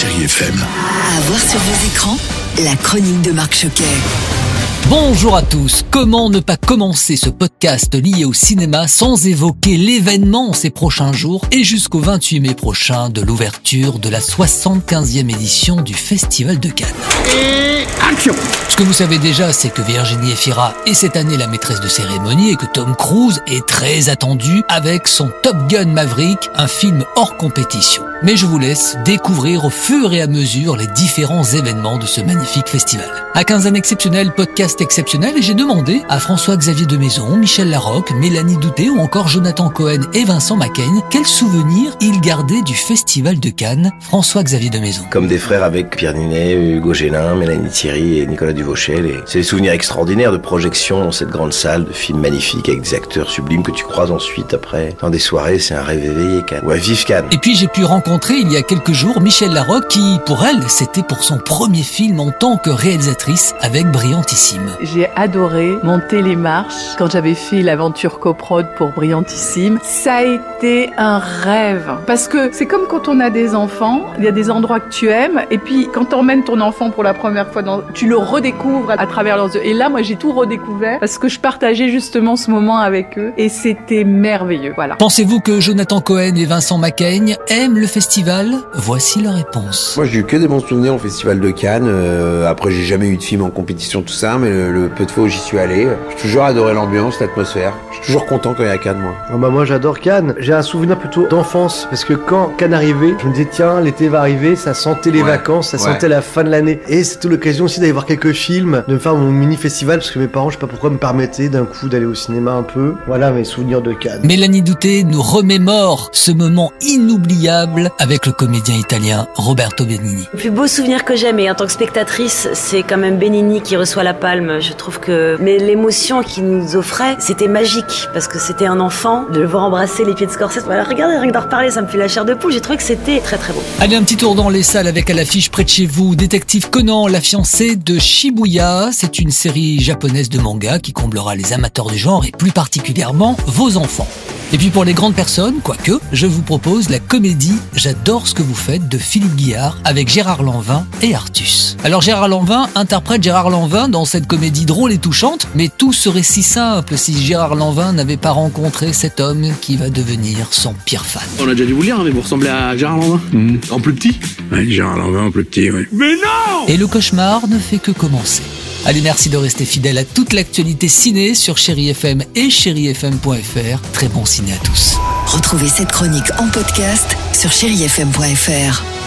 Chérie FM. À voir sur vos écrans, la chronique de Marc Choquet. Bonjour à tous. Comment ne pas commencer ce podcast lié au cinéma sans évoquer l'événement ces prochains jours et jusqu'au 28 mai prochain de l'ouverture de la 75e édition du Festival de Cannes. Et action Ce que vous savez déjà, c'est que Virginie Efira est cette année la maîtresse de cérémonie et que Tom Cruise est très attendu avec son Top Gun Maverick, un film hors compétition. Mais je vous laisse découvrir au fur et à mesure les différents événements de ce magnifique festival. À quinzaine exceptionnelle, podcast exceptionnel, et j'ai demandé à François-Xavier de Maison, Michel Larocque, Mélanie Douté ou encore Jonathan Cohen et Vincent Macaigne quels souvenirs ils gardaient du festival de Cannes. François-Xavier de Maison. Comme des frères avec Pierre Ninet, Hugo Gélin, Mélanie Thierry et Nicolas Duvauchel. Et c'est des souvenirs extraordinaires de projection dans cette grande salle, de films magnifiques avec des acteurs sublimes que tu croises ensuite après. Dans des soirées, c'est un rêve éveillé, Cannes. Ouais, vive Cannes. Et puis j'ai pu rencontrer il y a quelques jours Michel Larocque qui, pour elle, c'était pour son premier film en tant que réalisatrice avec Brillantissime. J'ai adoré monter les marches quand j'avais fait l'aventure coprod pour Brillantissime. Ça a été un rêve parce que c'est comme quand on a des enfants, il y a des endroits que tu aimes et puis quand tu emmènes ton enfant pour la première fois, dans, tu le redécouvres à travers leurs yeux. Et là, moi, j'ai tout redécouvert parce que je partageais justement ce moment avec eux et c'était merveilleux. Voilà. Pensez-vous que Jonathan Cohen et Vincent Macaigne aiment le festival Voici la réponse. Moi, j'ai eu que des bons souvenirs au Festival de Cannes. Euh, après, j'ai jamais eu de film en compétition, tout ça, mais le, le peu de fois où j'y suis allé, j'ai toujours adoré l'ambiance, l'atmosphère. Je suis toujours content quand il y a Cannes, moi. Ah bah moi j'adore Cannes. J'ai un souvenir plutôt d'enfance parce que quand Cannes arrivait, je me disais tiens l'été va arriver, ça sentait les Ouais. vacances, ça Ouais. sentait la fin de l'année et c'était l'occasion aussi d'aller voir quelques films, de me faire mon mini festival parce que mes parents je sais pas pourquoi me permettaient d'un coup d'aller au cinéma un peu. Voilà mes souvenirs de Cannes. Mélanie Douté nous remémore ce moment inoubliable avec le comédien italien Roberto Benigni. Le plus beau souvenir que j'ai, mais en tant que spectatrice, c'est quand même Benigni qui reçoit la palme. Je trouve que, mais l'émotion qu'il nous offrait, c'était magique parce que c'était un enfant de le voir embrasser les pieds de Scorsese. Voilà, regardez, rien que d'en reparler, ça me fait la chair de poule. J'ai trouvé que c'était très très beau. Allez, un petit tour dans les salles avec à l'affiche près de chez vous Détective Conan, la fiancée de Shibuya. C'est une série japonaise de manga qui comblera les amateurs du genre et plus particulièrement vos enfants. Et puis pour les grandes personnes, quoique, je vous propose la comédie J'adore ce que vous faites de Philippe Guillard avec Gérard Lanvin et Artus. Alors Gérard Lanvin interprète Gérard Lanvin dans cette comédie drôle et touchante, mais tout serait si simple si Gérard Lanvin n'avait pas rencontré cet homme qui va devenir son pire fan. On a déjà dû vous le dire, hein, mais vous ressemblez à Gérard Lanvin. En plus petit Ouais, Gérard Lanvin en plus petit, ouais. Mais non Et le cauchemar ne fait que commencer. Allez, merci de rester fidèle à toute l'actualité ciné sur Chéri FM et chérifm.fr. Très bon ciné à tous. Retrouvez cette chronique en podcast sur chérifm.fr.